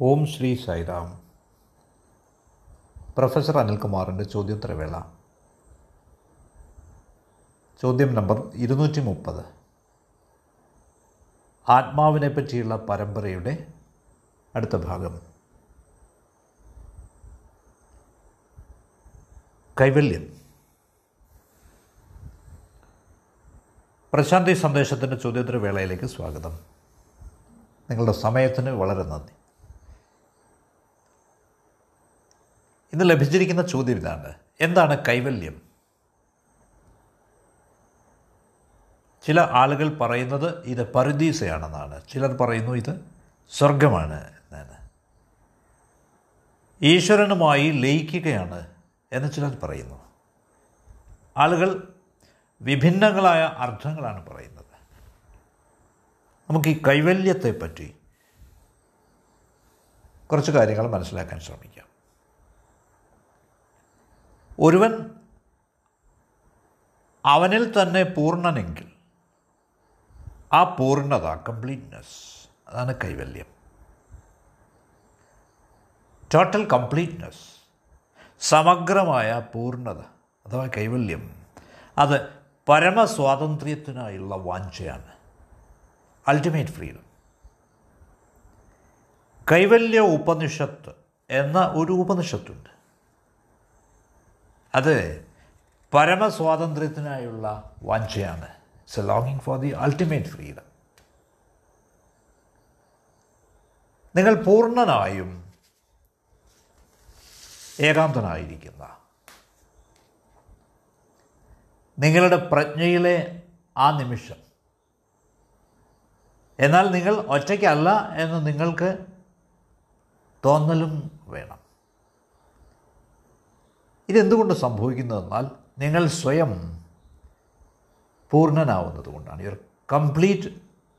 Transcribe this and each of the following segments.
ഓം Shri Sairam. Professor അനിൽകുമാറിന്റെ ചോദ്യോത്തരവേള ചോദ്യം നമ്പർ ഇരുന്നൂറ്റി മുപ്പത് ആത്മാവിനെ പറ്റിയുള്ള പരമ്പരയുടെ അടുത്ത ഭാഗം. കൈവല്യം. പ്രശാന്തി സന്ദേശത്തിന്റെ ചോദ്യോത്തരവേളയിലേക്ക് സ്വാഗതം. നിങ്ങളുടെ സമയത്തിന് വളരെ നന്ദി. ഇന്ന് ലഭിച്ചിരിക്കുന്ന ചോദ്യം ഇതാണ്. എന്താണ് കൈവല്യം? ചില ആളുകൾ പറയുന്നത് ഇത് പരുദീസയാണെന്നാണ്. ചിലർ പറയുന്നു ഇത് സ്വർഗമാണ് എന്നാണ്. ഈശ്വരനുമായി ലയിക്കുകയാണ് എന്ന് ചിലർ പറയുന്നു. ആളുകൾ വിഭിന്നങ്ങളായ അർത്ഥങ്ങളാണ് പറയുന്നത്. നമുക്ക് ഈ കൈവല്യത്തെപ്പറ്റി കുറച്ച് കാര്യങ്ങൾ മനസ്സിലാക്കാൻ ശ്രമിക്കാം. ഒരുവൻ അവനിൽ തന്നെ പൂർണനെങ്കിൽ ആ പൂർണത കംപ്ലീറ്റ്നെസ് അതാണ് കൈവല്യം. ടോട്ടൽ കംപ്ലീറ്റ്നെസ് സമഗ്രമായ പൂർണത അഥവാ കൈവല്യം അത് പരമസ്വാതന്ത്ര്യത്തിനായുള്ള വാഞ്ചയാണ്. അൾട്ടിമേറ്റ് ഫ്രീഡം കൈവല്യ ഉപനിഷത്ത് എന്ന ഒരു ഉപനിഷത്തുണ്ട്. അത് പരമസ്വാതന്ത്ര്യത്തിനായുള്ള വാഞ്ചയാണ് ഇറ്റ്സ് എ ലോങ്ങിങ് ഫോർ ദി അൾട്ടിമേറ്റ് ഫ്രീഡം നിങ്ങൾ പൂർണനായും ഏകാന്തനായിരിക്കുന്ന നിങ്ങളുടെ പ്രജ്ഞയിലെ ആ നിമിഷം. എന്നാൽ നിങ്ങൾ ഒറ്റയ്ക്കല്ല എന്ന് നിങ്ങൾക്ക് തോന്നലും വേണം. ഇതെന്തുകൊണ്ട് സംഭവിക്കുന്നതെന്നാൽ നിങ്ങൾ സ്വയം പൂർണനാവുന്നത് കൊണ്ടാണ് you're complete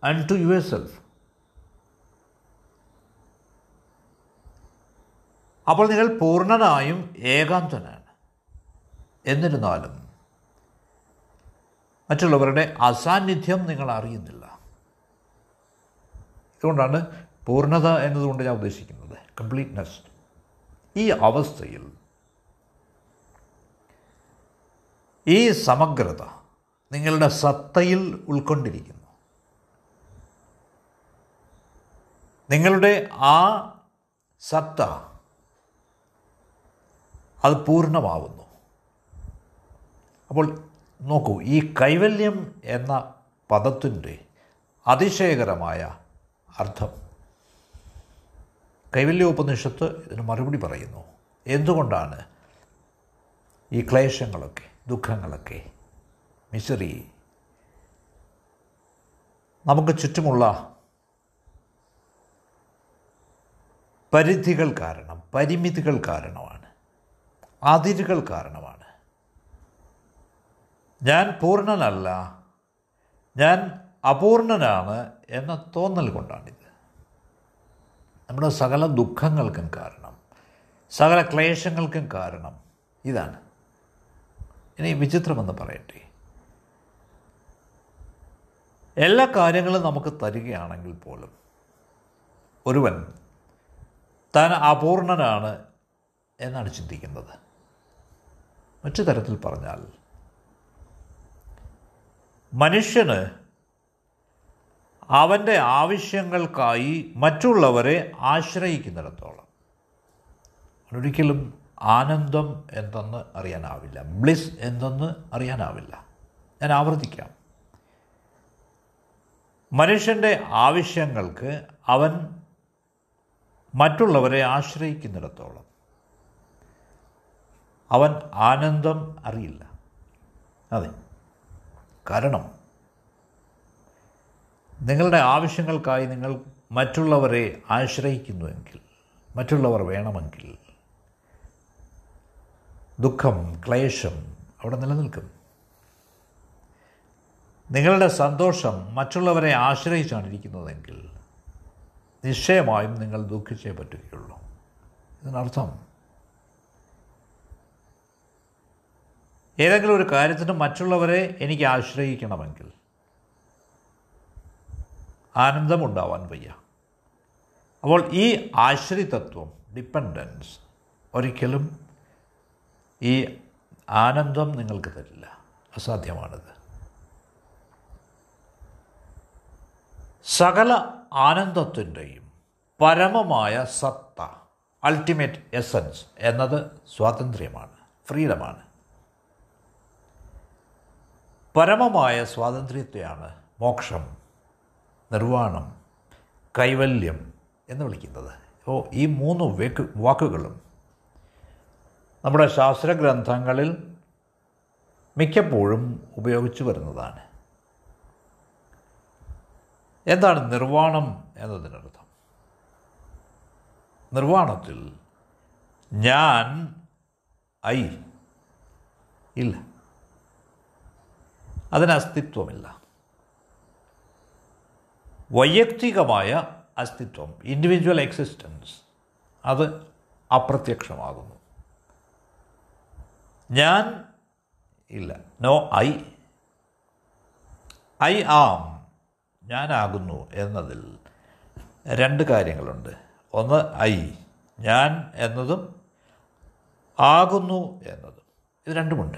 unto yourself അപ്പോൾ നിങ്ങൾ പൂർണനായും ഏകാന്തനാണ്. എന്നിരുന്നാലും മറ്റുള്ളവരുടെ അസാന്നിധ്യം നിങ്ങൾ അറിയുന്നില്ല. ഇതുകൊണ്ടാണ് പൂർണത എന്നതുകൊണ്ട് ഞാൻ ഉദ്ദേശിക്കുന്നത്. കംപ്ലീറ്റ്നെസ് ഈ അവസ്ഥയിൽ ഈ സമഗ്രത നിങ്ങളുടെ സത്തയിൽ ഉൾക്കൊണ്ടിരിക്കുന്നു. നിങ്ങളുടെ ആ സത്ത അത് പൂർണമാവുന്നു. അപ്പോൾ നോക്കൂ ഈ കൈവല്യം എന്ന പദത്തിന്റെ അതിശയകരമായ അർത്ഥം. കൈവല്യോപനിഷത്ത് ഇതിന് മറുപടി പറയുന്നു. എന്തുകൊണ്ടാണ് ഈ ക്ലേശങ്ങളൊക്കെ? ദുഃഖങ്ങളൊക്കെ. മിസറി. നമുക്ക് ചുറ്റുമുള്ള പരിധികൾ കാരണം പരിമിതികൾ കാരണമാണ് അതിരുകൾ കാരണമാണ്. ഞാൻ പൂർണനല്ല ഞാൻ അപൂർണനാണ് എന്ന തോന്നൽ കൊണ്ടാണിത്. നമ്മുടെ സകല ദുഃഖങ്ങൾക്കും കാരണം സകല ക്ലേശങ്ങൾക്കും കാരണം ഇതാണ്. ഇനി വിചിത്രമെന്ന് പറയട്ടെ. എല്ലാ കാര്യങ്ങളും നമുക്ക് തരികയാണെങ്കിൽ പോലും ഒരുവൻ താൻ അപൂർണനാണ് എന്നാണ് ചിന്തിക്കുന്നത്. മറ്റു തരത്തിൽ പറഞ്ഞാൽ മനുഷ്യന് അവന്റെ ആവശ്യങ്ങൾക്കായി മറ്റുള്ളവരെ ആശ്രയിക്കുന്നിടത്തോളം. ഒരിക്കലും ആനന്ദം എന്തെന്ന് അറിയാനാവില്ല. ബ്ലിസ് എന്തെന്ന് അറിയാനാവില്ല. ഞാൻ ആവർത്തിക്കാം. മനുഷ്യന്റെ ആവശ്യങ്ങൾക്ക് അവൻ മറ്റുള്ളവരെ ആശ്രയിക്കുന്നിടത്തോളം അവൻ ആനന്ദം അറിയില്ല. അതെ. കാരണം നിങ്ങളുടെ ആവശ്യങ്ങൾക്കായി നിങ്ങൾ മറ്റുള്ളവരെ ആശ്രയിക്കുന്നുവെങ്കിൽ മറ്റുള്ളവർ വേണമെങ്കിൽ ദുഃഖം ക്ലേശം അവിടെ നിലനിൽക്കും. നിങ്ങളുടെ സന്തോഷം മറ്റുള്ളവരെ ആശ്രയിച്ചാണ് ഇരിക്കുന്നതെങ്കിൽ നിശ്ചയമായും നിങ്ങൾ ദുഃഖിച്ചേ പറ്റുകയുള്ളൂ. ഇതിനർത്ഥം ഏതെങ്കിലും ഒരു കാര്യത്തിന് മറ്റുള്ളവരെ എനിക്ക് ആശ്രയിക്കണമെങ്കിൽ ആനന്ദമുണ്ടാവാൻ വയ്യ. അപ്പോൾ ഈ ആശ്രിതത്വം ഡിപ്പെൻഡൻസ് ഒരിക്കലും ഈ ആനന്ദം നിങ്ങൾക്ക് തരില്ല. അസാധ്യമാണിത്. സകല ആനന്ദത്തിന്റെയും പരമമായ സത്ത അൾട്ടിമേറ്റ് എസൻസ് എന്നത് സ്വാതന്ത്ര്യമാണ് ഫ്രീഡമാണ്. പരമമായ സ്വാതന്ത്ര്യത്തെയാണ് മോക്ഷം നിർവാണം കൈവല്യം എന്ന് വിളിക്കുന്നത്. ഓ ഈ മൂന്ന് വാക്കുകളും നമ്മുടെ ശാസ്ത്രഗ്രന്ഥങ്ങളിൽ മിക്കപ്പോഴും ഉപയോഗിച്ചു വരുന്നതാണ്. എന്താണ് നിർവാണം എന്നതിനർത്ഥം? നിർവാണത്തിൽ ഞാൻ ഐ ഇല്ല. അതിന് അസ്തിത്വമില്ല വൈയക്തികമായ അസ്തിത്വം ഇൻഡിവിജ്വൽ എക്സിസ്റ്റൻസ് അത് അപ്രത്യക്ഷമാകുന്നു. ഞാൻ ഇല്ല. നോ ഐ ഐ ആം ഞാനാകുന്നു എന്നതിൽ രണ്ട് കാര്യങ്ങളുണ്ട്. ഒന്ന് ഐ ഞാൻ എന്നതും ആകുന്നു എന്നതും. ഇത് രണ്ടുമുണ്ട്.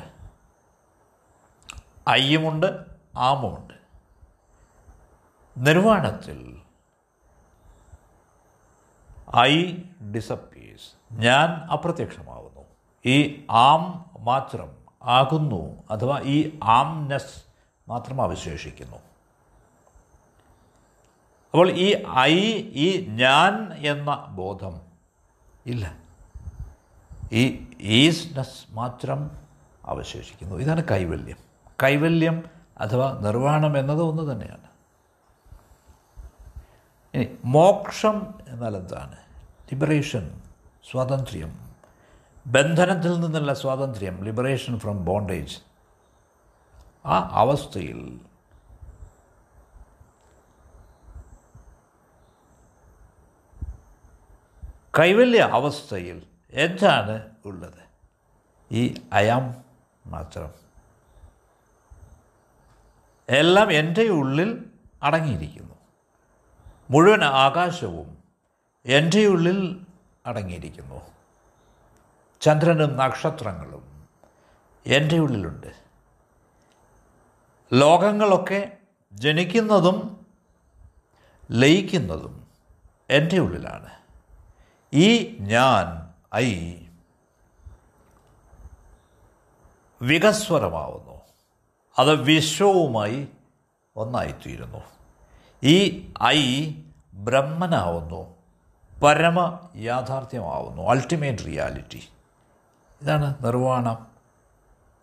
ഐയുമുണ്ട് ആമുമുണ്ട്. നിർവാണത്തിൽ ഐ ഡിസപ്പീസ് ഞാൻ അപ്രത്യക്ഷമാകുന്നു ഈ ആം മാത്രം ആകുന്നു അഥവാ ഈ ആംനെസ് മാത്രം അവശേഷിക്കുന്നു. അപ്പോൾ ഈ ഐ ഈ ഞാൻ എന്ന ബോധം ഇല്ല. ഈ ഈസ്നെസ് മാത്രം അവശേഷിക്കുന്നു. ഇതാണ് കൈവല്യം. കൈവല്യം അഥവാ നിർവാണം എന്നത് ഒന്ന് തന്നെയാണ്. ഇനി മോക്ഷം എന്നാൽ എന്താണ് ലിബറേഷൻ സ്വാതന്ത്ര്യം. ബന്ധനത്തിൽ നിന്നുള്ള സ്വാതന്ത്ര്യം ലിബറേഷൻ ഫ്രം ബോണ്ടേജ് ആ അവസ്ഥയിൽ കൈവല്യ അവസ്ഥയിൽ എന്താണ് ഉള്ളത്? ഈ അയാം മാത്രം. എല്ലാം എന്റെ ഉള്ളിൽ അടങ്ങിയിരിക്കുന്നു. മുഴുവൻ ആകാശവും എന്റെ ഉള്ളിൽ അടങ്ങിയിരിക്കുന്നു. ചന്ദ്രനും നക്ഷത്രങ്ങളും എന്റെ ഉള്ളിലുണ്ട്. ലോകങ്ങളൊക്കെ ജനിക്കുന്നതും ലയിക്കുന്നതും എന്റെ ഉള്ളിലാണ്. ഈ ഞാൻ ഐ വികസ്വരമാവുന്നു. അത് വിശ്വവുമായി ഒന്നായിത്തീരുന്നു. ഈ ഐ ബ്രഹ്മനാവുന്നു. പരമ യാഥാർത്ഥ്യമാവുന്നു. Ultimate reality. ഇതാണ് നിർവാണം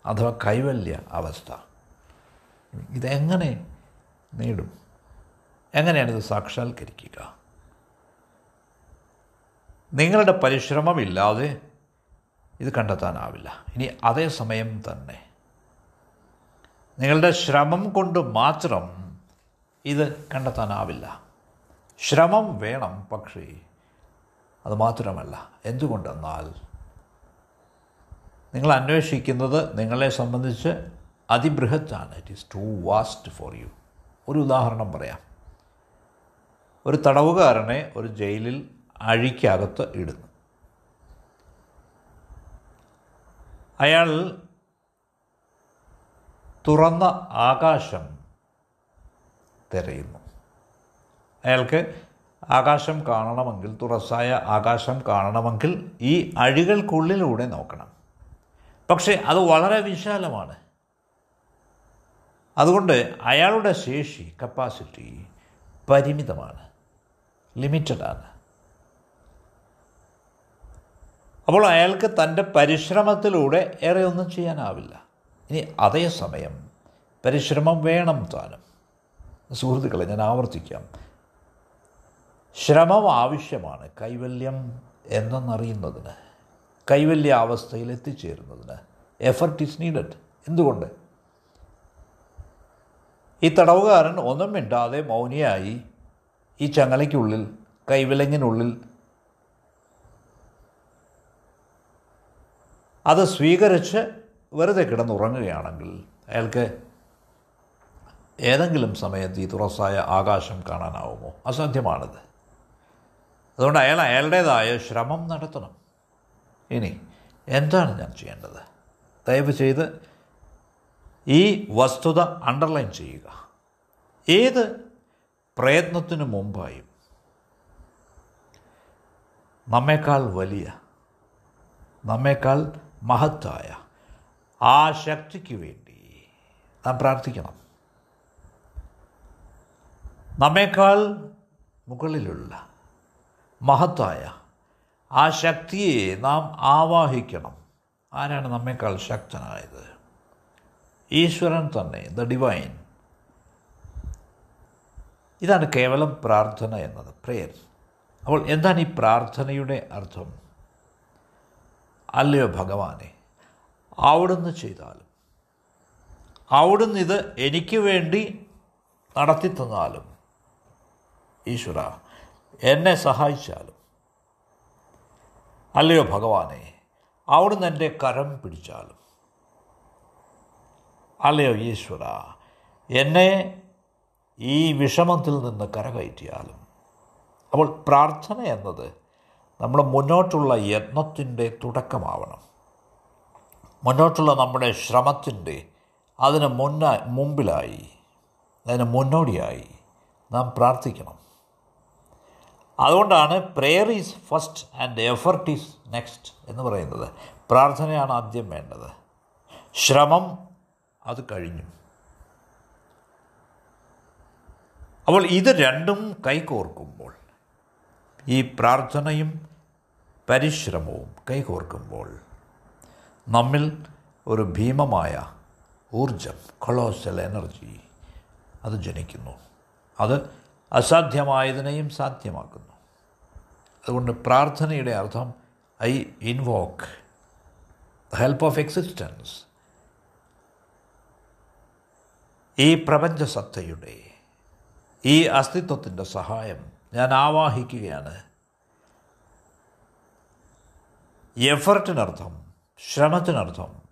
അഥവാ കൈവല്യ അവസ്ഥ. ഇതെങ്ങനെ നേടും? എങ്ങനെയാണ് ഇത് സാക്ഷാത്കരിക്കുക? നിങ്ങളുടെ പരിശ്രമമില്ലാതെ ഇത് കണ്ടെത്താനാവില്ല. ഇനി അതേ സമയം തന്നെ. നിങ്ങളുടെ ശ്രമം കൊണ്ട് മാത്രം ഇത് കണ്ടെത്താനാവില്ല. ശ്രമം വേണം പക്ഷേ അതുമാത്രമല്ല എന്തുകൊണ്ടെന്നാൽ നിങ്ങൾ അന്വേഷിക്കുന്നത് നിങ്ങളെ സംബന്ധിച്ച് അതിബൃഹത്താണ്. It is too vast for you ഒരു ഉദാഹരണം പറയാം. ഒരു തടവുകാരനെ ഒരു ജയിലിൽ അഴിക്കകത്ത് ഇടുന്നു. അയാൾ തുറന്ന ആകാശം തിരയുന്നു. അയാൾക്ക് ആകാശം കാണണമെങ്കിൽ തുറസായ ആകാശം കാണണമെങ്കിൽ ഈ അഴികൾക്കുള്ളിലൂടെ നോക്കണം. പക്ഷേ അത് വളരെ വിശാലമാണ്. അതുകൊണ്ട് അയാളുടെ ശേഷി കപ്പാസിറ്റി പരിമിതമാണ് ലിമിറ്റഡാണ് അപ്പോൾ അയാൾക്ക് തന്റെ പരിശ്രമത്തിലൂടെ ഏറെ ഒന്നും ചെയ്യാനാവില്ല. ഇനി അതേസമയം പരിശ്രമം വേണം താനും. സുഹൃത്തുക്കളെ ഞാൻ ആവർത്തിക്കാം. ശ്രമം ആവശ്യമാണ് കൈവല്യം എന്തെന്നറിയുന്നതിന് കൈവല്യ അവസ്ഥയിൽ എത്തിച്ചേരുന്നതിന് എഫർട്ട് ഈസ് നീഡഡ് എന്തുകൊണ്ട്? ഈ തടവുകാരൻ ഒന്നും മിണ്ടാതെ മൗനിയായി ഈ ചങ്ങലയ്ക്കുള്ളിൽ കൈവിലങ്ങിനുള്ളിൽ അത് സ്വീകരിച്ച് വെറുതെ കിടന്നുറങ്ങുകയാണെങ്കിൽ അയാൾക്ക് ഏതെങ്കിലും സമയത്ത് ഈ തുറസായ ആകാശം കാണാനാവുമോ? അസാധ്യമാണിത്. അതുകൊണ്ട് അയാൾ അയാളുടേതായ ശ്രമം നടത്തണം. ഇനി എന്താണ് ഞാൻ ചെയ്യേണ്ടത്? ദയവ് ചെയ്ത് ഈ വസ്തുത അണ്ടർലൈൻ ചെയ്യുക. ഏത് പ്രയത്നത്തിനു മുമ്പായും നമ്മേക്കാൾ വലിയ നമ്മേക്കാൾ മഹത്തായ ആ ശക്തിക്ക് വേണ്ടി നാം പ്രാർത്ഥിക്കണം. നമ്മേക്കാൾ മുകളിലുള്ള മഹത്തായ ആ ശക്തിയെ നാം ആവാഹിക്കണം. ആരാണ് നമ്മേക്കാൾ ശക്തനായത്? ഈശ്വരൻ തന്നെ ദ ഡിവൈൻ ഇതാണ് കേവലം പ്രാർത്ഥന എന്നത് പ്രേയർ അപ്പോൾ എന്താണ് ഈ പ്രാർത്ഥനയുടെ അർത്ഥം? അല്ലയോ ഭഗവാനെ അവിടുന്ന് ചെയ്താലും അവിടുന്ന് ഇത് എനിക്ക് വേണ്ടി നടത്തി തന്നാലും ഈശ്വര എന്നെ സഹായിച്ചാലും അല്ലയോ ഭഗവാനെ അവിടുന്ന് എന്റെ കരം പിടിച്ചാലും. അല്ലയോ ഈശ്വര എന്നെ ഈ വിഷമത്തിൽ നിന്ന് കരകയറ്റിയാലും. അപ്പോൾ പ്രാർത്ഥന എന്നത് നമ്മൾ മുന്നോട്ടുള്ള യത്നത്തിന്റെ തുടക്കമാവണം. മുന്നോട്ടുള്ള നമ്മുടെ ശ്രമത്തിന്റെ അതിന് മുന്ന മുമ്പിലായി അതിന് മുന്നോടിയായി നാം പ്രാർത്ഥിക്കണം. അതുകൊണ്ടാണ് prayer is first and effort is next എന്ന് പറയുന്നത്. പ്രാർത്ഥനയാണ് ആദ്യം വേണ്ടത്. ശ്രമം അത് കഴിഞ്ഞു. അപ്പോൾ ഇത് രണ്ടും കൈകോർക്കുമ്പോൾ ഈ പ്രാർത്ഥനയും പരിശ്രമവും കൈകോർക്കുമ്പോൾ നമ്മിൽ ഒരു ഭീമമായ ഊർജം കൊളോസൽ എനർജി അത് ജനിക്കുന്നു. അത് അസാധ്യമായതിനെയും സാധ്യമാക്കുന്നു. അതുകൊണ്ട് പ്രാർത്ഥനയുടെ അർത്ഥം I invoke the help of existence. ഈ പ്രപഞ്ചസത്തയുടെ ഈ അസ്തിത്വത്തിന്റെ സഹായം ഞാൻ ആവാഹിക്കുകയാണ്. എഫർട്ടിനർത്ഥം ശ്രമത്തിനർത്ഥം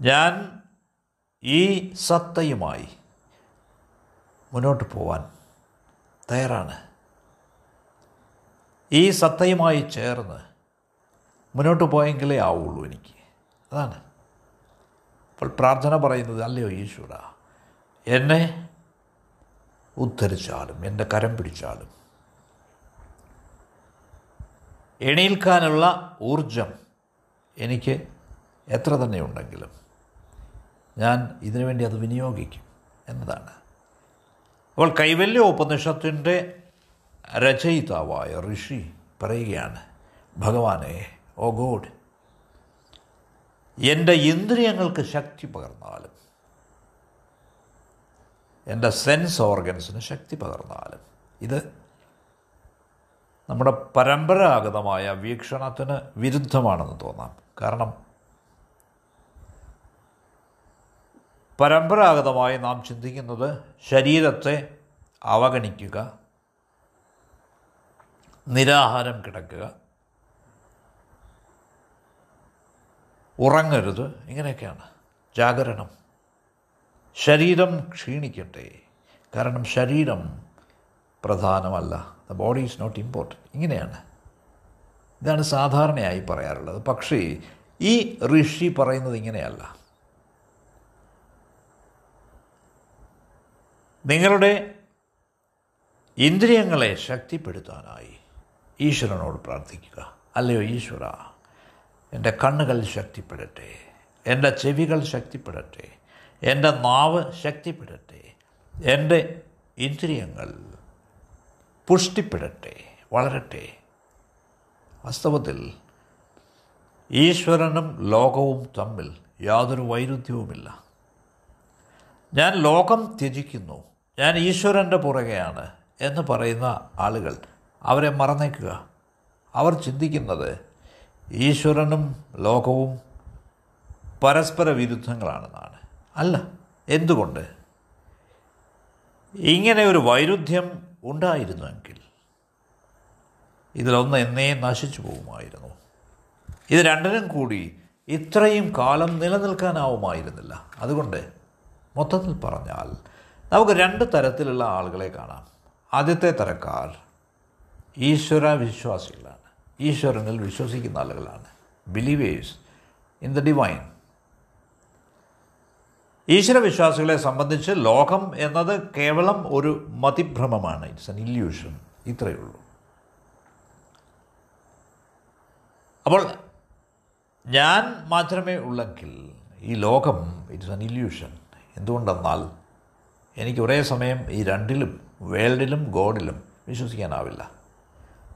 ഞാൻ ഈ സത്തയുമായി മുന്നോട്ട് പോവാൻ തയ്യാറാണ്. ഈ സത്തയുമായി ചേർന്ന് മുന്നോട്ട് പോയെങ്കിലേ ആവുള്ളൂ എനിക്ക്. അതാണ്. അപ്പോൾ പ്രാർത്ഥന പറയുന്നത് അല്ലയോ ഈശ്വര എന്നെ ഉദ്ധരിച്ചാലും എന്റെ കരം പിടിച്ചാലും എണീൽക്കാനുള്ള ഊർജം എനിക്ക് എത്ര തന്നെ ഉണ്ടെങ്കിലും ഞാൻ ഇതിനുവേണ്ടി അത് വിനിയോഗിക്കും എന്നതാണ്. അപ്പോൾ കൈവല്യ ഉപനിഷത്തിന്റെ രചയിതാവായ ഋഷി പറയുകയാണ് ഭഗവാനെ ഓ ഗോഡ് എന്റെ ഇന്ദ്രിയങ്ങൾക്ക് ശക്തി പകർന്നാലും എന്റെ സെൻസ് ഓർഗൻസിന് ശക്തി പകർന്നാലും ഇത് നമ്മുടെ പരമ്പരാഗതമായ വീക്ഷണത്തിന് വിരുദ്ധമാണെന്ന് തോന്നാം. കാരണം പരമ്പരാഗതമായി നാം ചിന്തിക്കുന്നത് ശരീരത്തെ അവഗണിക്കുക നിരാഹാരം കിടക്കുക ഉറങ്ങരുത് ഇങ്ങനെയൊക്കെയാണ് ജാഗരണം. ശരീരം ക്ഷീണിക്കട്ടെ. കാരണം ശരീരം പ്രധാനമല്ല. The body is not important ഇങ്ങനെയാണ്. ഇതാണ് സാധാരണയായി പറയാറുള്ളത്. പക്ഷേ ഈ ഋഷി പറയുന്നത് ഇങ്ങനെയല്ല. നിങ്ങളുടെ ഇന്ദ്രിയങ്ങളെ ശക്തിപ്പെടുത്താനായി ഈശ്വരനോട് പ്രാർത്ഥിക്കുക. അല്ലയോ ഈശ്വര എന്റെ കണ്ണുകൾ ശക്തിപ്പെടട്ടെ എന്റെ ചെവികൾ ശക്തിപ്പെടട്ടെ എന്റെ നാവ് ശക്തിപ്പെടട്ടെ എന്റെ ഇന്ദ്രിയങ്ങൾ പുഷ്ടിപ്പെടട്ടെ വളരട്ടെ. വാസ്തവത്തിൽ ഈശ്വരനും ലോകവും തമ്മിൽ യാതൊരു വൈരുദ്ധ്യവുമില്ല. ഞാൻ ലോകം ത്യജിക്കുന്നു. ഞാൻ ഈശ്വരന്റെ പുറകെയാണ് എന്ന് പറയുന്ന ആളുകൾ അവരെ മറന്നേക്കുക. അവർ ചിന്തിക്കുന്നത് ഈശ്വരനും ലോകവും പരസ്പര വിരുദ്ധങ്ങളാണെന്നാണ്. അല്ല എന്തുകൊണ്ട്? ഇങ്ങനെ ഒരു വൈരുദ്ധ്യം ഉണ്ടായിരുന്നുവെങ്കിൽ ഇതിലൊന്ന് എന്നേ നശിച്ചു പോകുമായിരുന്നു. ഇത് രണ്ടിനും കൂടി ഇത്രയും കാലം നിലനിൽക്കാനാവുമായിരുന്നില്ല. അതുകൊണ്ട് മൊത്തത്തിൽ പറഞ്ഞാൽ നമുക്ക് രണ്ട് തരത്തിലുള്ള ആളുകളെ കാണാം. ആദ്യത്തെ തരക്കാർ ഈശ്വര വിശ്വാസികളാണ് ഈശ്വരനിൽ വിശ്വസിക്കുന്ന ആളുകളാണ്. ബിലീവേഴ്സ് ഇൻ ദ ഡിവൈൻ ഈശ്വര വിശ്വാസികളെ സംബന്ധിച്ച് ലോകം എന്നത് കേവലം ഒരു മതിഭ്രമമാണ്. ഇറ്റ്സ് എൻ ഇല്യൂഷൻ ഇത്രയേ ഉള്ളൂ. അപ്പോൾ ഞാൻ മാത്രമേ ഉള്ളെങ്കിൽ ഈ ലോകം ഇറ്റ്സ് എൻ ഇല്യൂഷൻ എന്തുകൊണ്ടെന്നാൽ എനിക്ക് ഒരേ സമയം ഈ രണ്ടിലും വേൾഡിലും ഗോഡിലും വിശ്വസിക്കാനാവില്ല.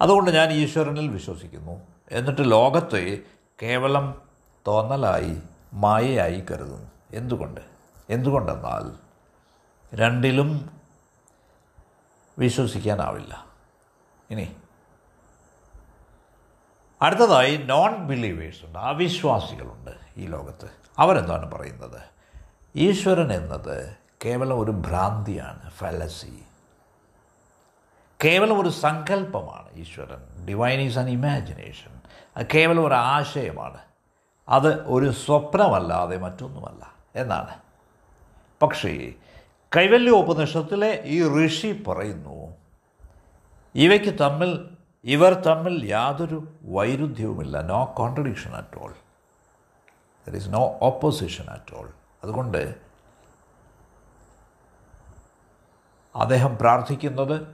അതുകൊണ്ട് ഞാൻ ഈശ്വരനിൽ വിശ്വസിക്കുന്നു. എന്നിട്ട് ലോകത്തെ കേവലം തോന്നലായി മായയായി കരുതുന്നു. എന്തുകൊണ്ട്? എന്തുകൊണ്ടെന്നാൽ രണ്ടിലും വിശ്വസിക്കാനാവില്ല. ഇനി. അടുത്തതായി നോൺ ബിലീവേഴ്സ് ഉണ്ട് അവിശ്വാസികളുണ്ട് ഈ ലോകത്ത്. അവരെന്താണ് പറയുന്നത്? ഈശ്വരൻ എന്നത് കേവലം ഒരു ഭ്രാന്തിയാണ് ഫലസി കേവലം ഒരു സങ്കല്പമാണ് ഈശ്വരൻ ഡിവൈൻ ഈസ് ആൻ ഇമാജിനേഷൻ കേവലം ഒരു ആശയമാണ്. അത് ഒരു സ്വപ്നമല്ലാതെ മറ്റൊന്നുമല്ല. എന്നാണ്. പക്ഷേ കൈവല്യ ഉപനിഷത്തിലെ ഈ ഋഷി പറയുന്നു ഇവയ്ക്ക് തമ്മിൽ ഇവർ തമ്മിൽ യാതൊരു വൈരുദ്ധ്യവുമില്ല. No contradiction at all there is no opposition at all അതുകൊണ്ട് അദ്ദേഹം പ്രാർത്ഥിക്കുന്നത്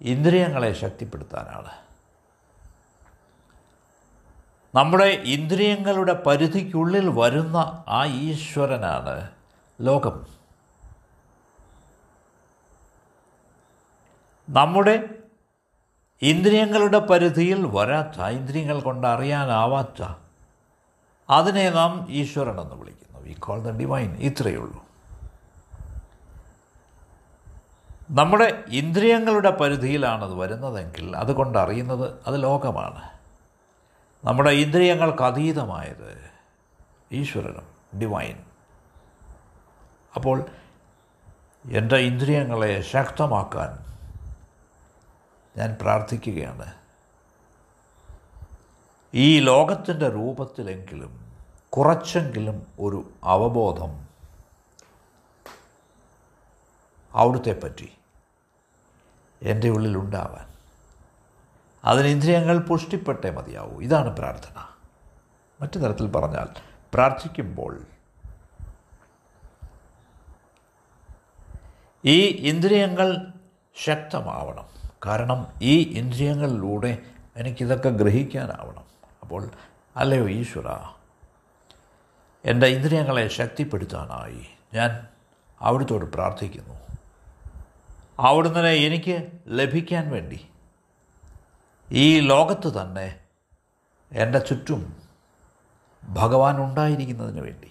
ഇന്ദ്രിയങ്ങളെ ശക്തിപ്പെടുത്താനാണ്. നമ്മുടെ ഇന്ദ്രിയങ്ങളുടെ പരിധിക്കുള്ളിൽ വരുന്ന ആ ഈശ്വരനാണ് ലോകം. നമ്മുടെ ഇന്ദ്രിയങ്ങളുടെ പരിധിയിൽ വരാത്ത ഇന്ദ്രിയങ്ങൾ കൊണ്ട് അറിയാനാവാത്ത അതിനെ നാം ഈശ്വരനെന്ന് വിളിക്കുന്നു. വി കോൾ ദ ഡിവൈൻ ഇത്രയേ ഉള്ളൂ. നമ്മുടെ ഇന്ദ്രിയങ്ങളുടെ പരിധിയിലാണത് വരുന്നതെങ്കിൽ അതുകൊണ്ട് അറിയുന്നത് അത് ലോകമാണ്. നമ്മുടെ ഇന്ദ്രിയങ്ങൾക്ക് അതീതമായത് ഈശ്വരനും ഡിവൈൻ അപ്പോൾ എന്റെ ഇന്ദ്രിയങ്ങളെ ശക്തമാക്കാൻ ഞാൻ പ്രാർത്ഥിക്കുകയാണ്. ഈ ലോകത്തിന്റെ രൂപത്തിലെങ്കിലും കുറച്ചെങ്കിലും ഒരു അവബോധം അവിടുത്തെ പറ്റി എന്റെ ഉള്ളിൽ ഉണ്ടാവാൻ. അതിന് ഇന്ദ്രിയങ്ങൾ പുഷ്ടിപ്പെട്ടേ മതിയാവൂ. ഇതാണ് പ്രാർത്ഥന. മറ്റു തരത്തിൽ പറഞ്ഞാൽ പ്രാർത്ഥിക്കുമ്പോൾ ഈ ഇന്ദ്രിയങ്ങൾ ശക്തമാവണം. കാരണം ഈ ഇന്ദ്രിയങ്ങളിലൂടെ എനിക്കിതൊക്കെ ഗ്രഹിക്കാനാവണം. അപ്പോൾ അല്ലയോ ഈശ്വര എന്റെ ഇന്ദ്രിയങ്ങളെ ശക്തിപ്പെടുത്താനായി ഞാൻ അവിടുത്തോട് പ്രാർത്ഥിക്കുന്നു. അവിടുന്ന് എനിക്ക് ലഭിക്കാൻ വേണ്ടി. ഈ ലോകത്ത് തന്നെ എന്റെ ചുറ്റും ഭഗവാൻ ഉണ്ടായിരിക്കുന്നതിന് വേണ്ടി.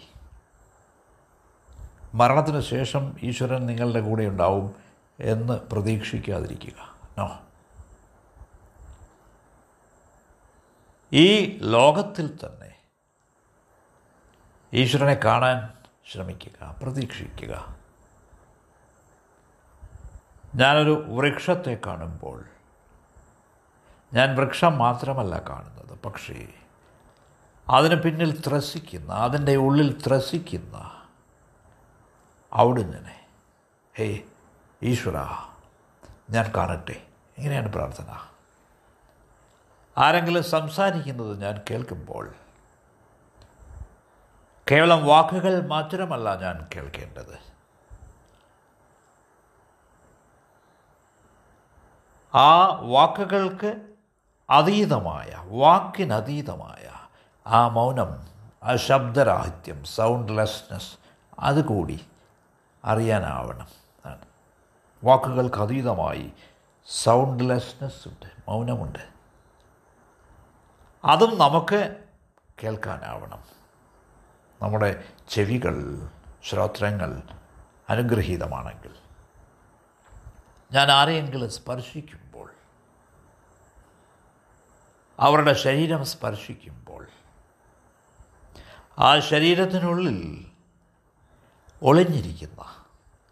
മരണത്തിന് ശേഷം ഈശ്വരൻ നിങ്ങളുടെ കൂടെ ഉണ്ടാവും എന്ന് പ്രതീക്ഷിക്കാതിരിക്കുക. നോ. ഈ ലോകത്തിൽ തന്നെ ഈശ്വരനെ കാണാൻ ശ്രമിക്കുക പ്രതീക്ഷിക്കുക. ഞാനൊരു വൃക്ഷത്തെ കാണുമ്പോൾ ഞാൻ വൃക്ഷം മാത്രമല്ല കാണുന്നത് പക്ഷേ അതിന് പിന്നിൽ ത്രസിക്കുന്ന അതിന്റെ ഉള്ളിൽ ത്രസിക്കുന്ന അവിടുന്ന് ഹേ ഈശ്വര ഞാൻ കാണട്ടെ ഇങ്ങനെയാണ് പ്രാർത്ഥന. ആരെങ്കിലും സംസാരിക്കുന്നത് ഞാൻ കേൾക്കുമ്പോൾ കേവലം വാക്കുകൾ മാത്രമല്ല ഞാൻ കേൾക്കേണ്ടത്. ആ വാക്കുകൾക്ക് അതീതമായ വാക്കിനതീതമായ ആ മൗനം ആ ശബ്ദരാഹിത്യം സൗണ്ട്ലെസ്നെസ് അതുകൂടി അറിയാനാവണം. ആണ്. വാക്കുകൾക്ക് അതീതമായി സൗണ്ട്ലെസ്നെസ് ഉണ്ട് മൗനമുണ്ട്. അതും നമുക്ക് കേൾക്കാനാവണം. നമ്മുടെ ചെവികൾ ശ്രോത്രങ്ങൾ അനുഗ്രഹീതമാണെങ്കിൽ. ഞാൻ ആരെയെങ്കിലും സ്പർശിക്കുമ്പോൾ അവരുടെ ശരീരം സ്പർശിക്കുമ്പോൾ ആ ശരീരത്തിനുള്ളിൽ ഒളിഞ്ഞിരിക്കുന്ന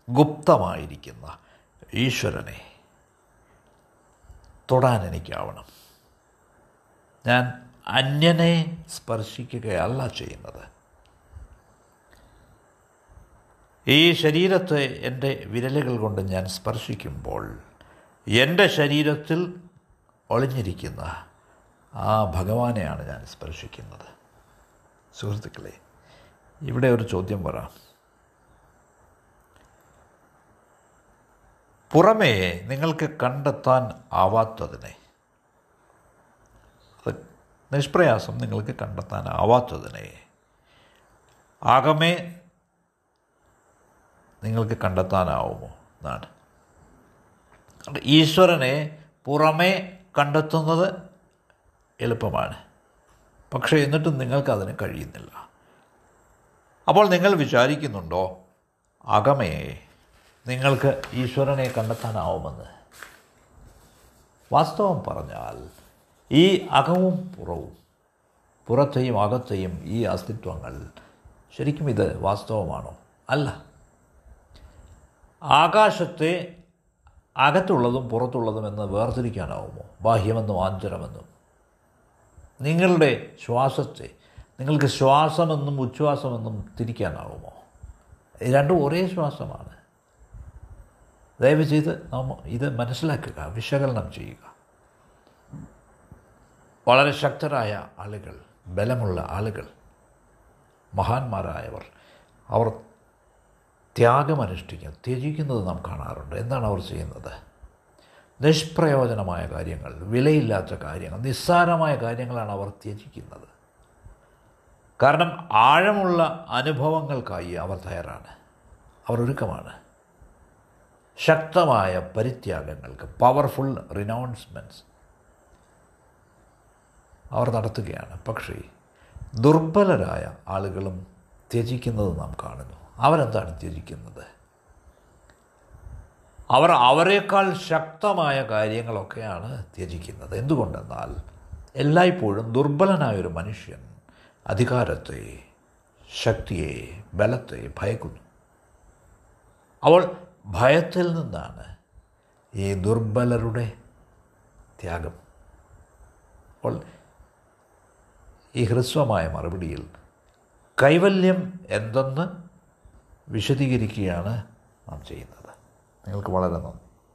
ഗുപ്തമായിരിക്കുന്ന ഈശ്വരനെ തൊടാൻ എനിക്കാവണം. ഞാൻ അന്യനെ സ്പർശിക്കുകയല്ല ചെയ്യുന്നത്. ഈ ശരീരത്തെ എന്റെ വിരലുകൾ കൊണ്ട് ഞാൻ സ്പർശിക്കുമ്പോൾ എന്റെ ശരീരത്തിൽ ഒളിഞ്ഞിരിക്കുന്ന ആ ഭഗവാനെയാണ് ഞാൻ സ്പർശിക്കുന്നത്. സുഹൃത്തുക്കളെ ഇവിടെ ഒരു ചോദ്യം പറ. പുറമേ നിങ്ങൾക്ക് കണ്ടെത്താൻ ആവാത്തതിനെ അത് നിഷ്പ്രയാസം നിങ്ങൾക്ക് കണ്ടെത്താൻ ആവാത്തതിനെ ആകമേ നിങ്ങൾക്ക് കണ്ടെത്താനാവുമോ എന്നാണ്. ഈശ്വരനെ പുറമേ കണ്ടെത്തുന്നത് എളുപ്പമാണ്. പക്ഷേ എന്നിട്ടും നിങ്ങൾക്കതിന് കഴിയുന്നില്ല. അപ്പോൾ നിങ്ങൾ വിചാരിക്കുന്നുണ്ടോ അകമയെ നിങ്ങൾക്ക് ഈശ്വരനെ കണ്ടെത്താനാവുമെന്ന്? വാസ്തവം പറഞ്ഞാൽ ഈ അകവും പുറവും പുറത്തെയും അകത്തെയും ഈ അസ്തിത്വങ്ങൾ ശരിക്കും ഇത് വാസ്തവമാണോ? അല്ല. ആകാശത്തെ അകത്തുള്ളതും പുറത്തുള്ളതും എന്ന് വേർതിരിക്കാനാവുമോ? ബാഹ്യമെന്നും ആന്തരമെന്നും. നിങ്ങളുടെ ശ്വാസത്തെ നിങ്ങൾക്ക് ശ്വാസമെന്നും ഉച്ഛ്വാസമെന്നും തിരിക്കാനാവുമോ രണ്ടും ഒരേ ശ്വാസമാണ്. ദയവ് ചെയ്ത് നാം ഇത് മനസ്സിലാക്കുക വിശകലനം ചെയ്യുക. വളരെ ശക്തരായ ആളുകൾ ബലമുള്ള ആളുകൾ മഹാന്മാരായവർ അവർ ത്യാഗമനുഷ്ഠിക്കും ത്യജിക്കുന്നത് നാം കാണാറുണ്ട്. എന്താണ് അവർ ചെയ്യുന്നത്? നിഷ്പ്രയോജനമായ കാര്യങ്ങൾ വിലയില്ലാത്ത കാര്യങ്ങൾ നിസ്സാരമായ കാര്യങ്ങളാണ് അവർ ത്യജിക്കുന്നത്. കാരണം ആഴമുള്ള അനുഭവങ്ങൾക്കായി അവർ തയ്യാറാണ്. അവർ ഒരുക്കമാണ്. ശക്തമായ പരിത്യാഗങ്ങൾക്ക് പവർഫുൾ റിനൗൺസ്മെന്റ്സ് അവർ നടത്തുകയാണ്. പക്ഷേ ദുർബലരായ ആളുകളും ത്യജിക്കുന്നത് നാം കാണുന്നു. അവരെന്താണ് ത്യജിക്കുന്നത്? അവർ അവരെക്കാൾ ശക്തമായ കാര്യങ്ങളൊക്കെയാണ് ത്യജിക്കുന്നത്. എന്തുകൊണ്ടെന്നാൽ എല്ലായ്പ്പോഴും ദുർബലനായൊരു മനുഷ്യൻ അധികാരത്തെ ശക്തിയെ ബലത്തെ ഭയക്കുന്നു. അവൾ ഭയത്തിൽ നിന്നാണ് ഈ ദുർബലരുടെ ത്യാഗം. അപ്പോൾ ഈ ഹ്രസ്വമായ മറുപടിയിൽ കൈവല്യം എന്തെന്ന് വിശദീകരിക്കുകയാണ് നാം ചെയ്യുന്നത്. നിങ്ങൾക്ക് വളരെ നന്ദി.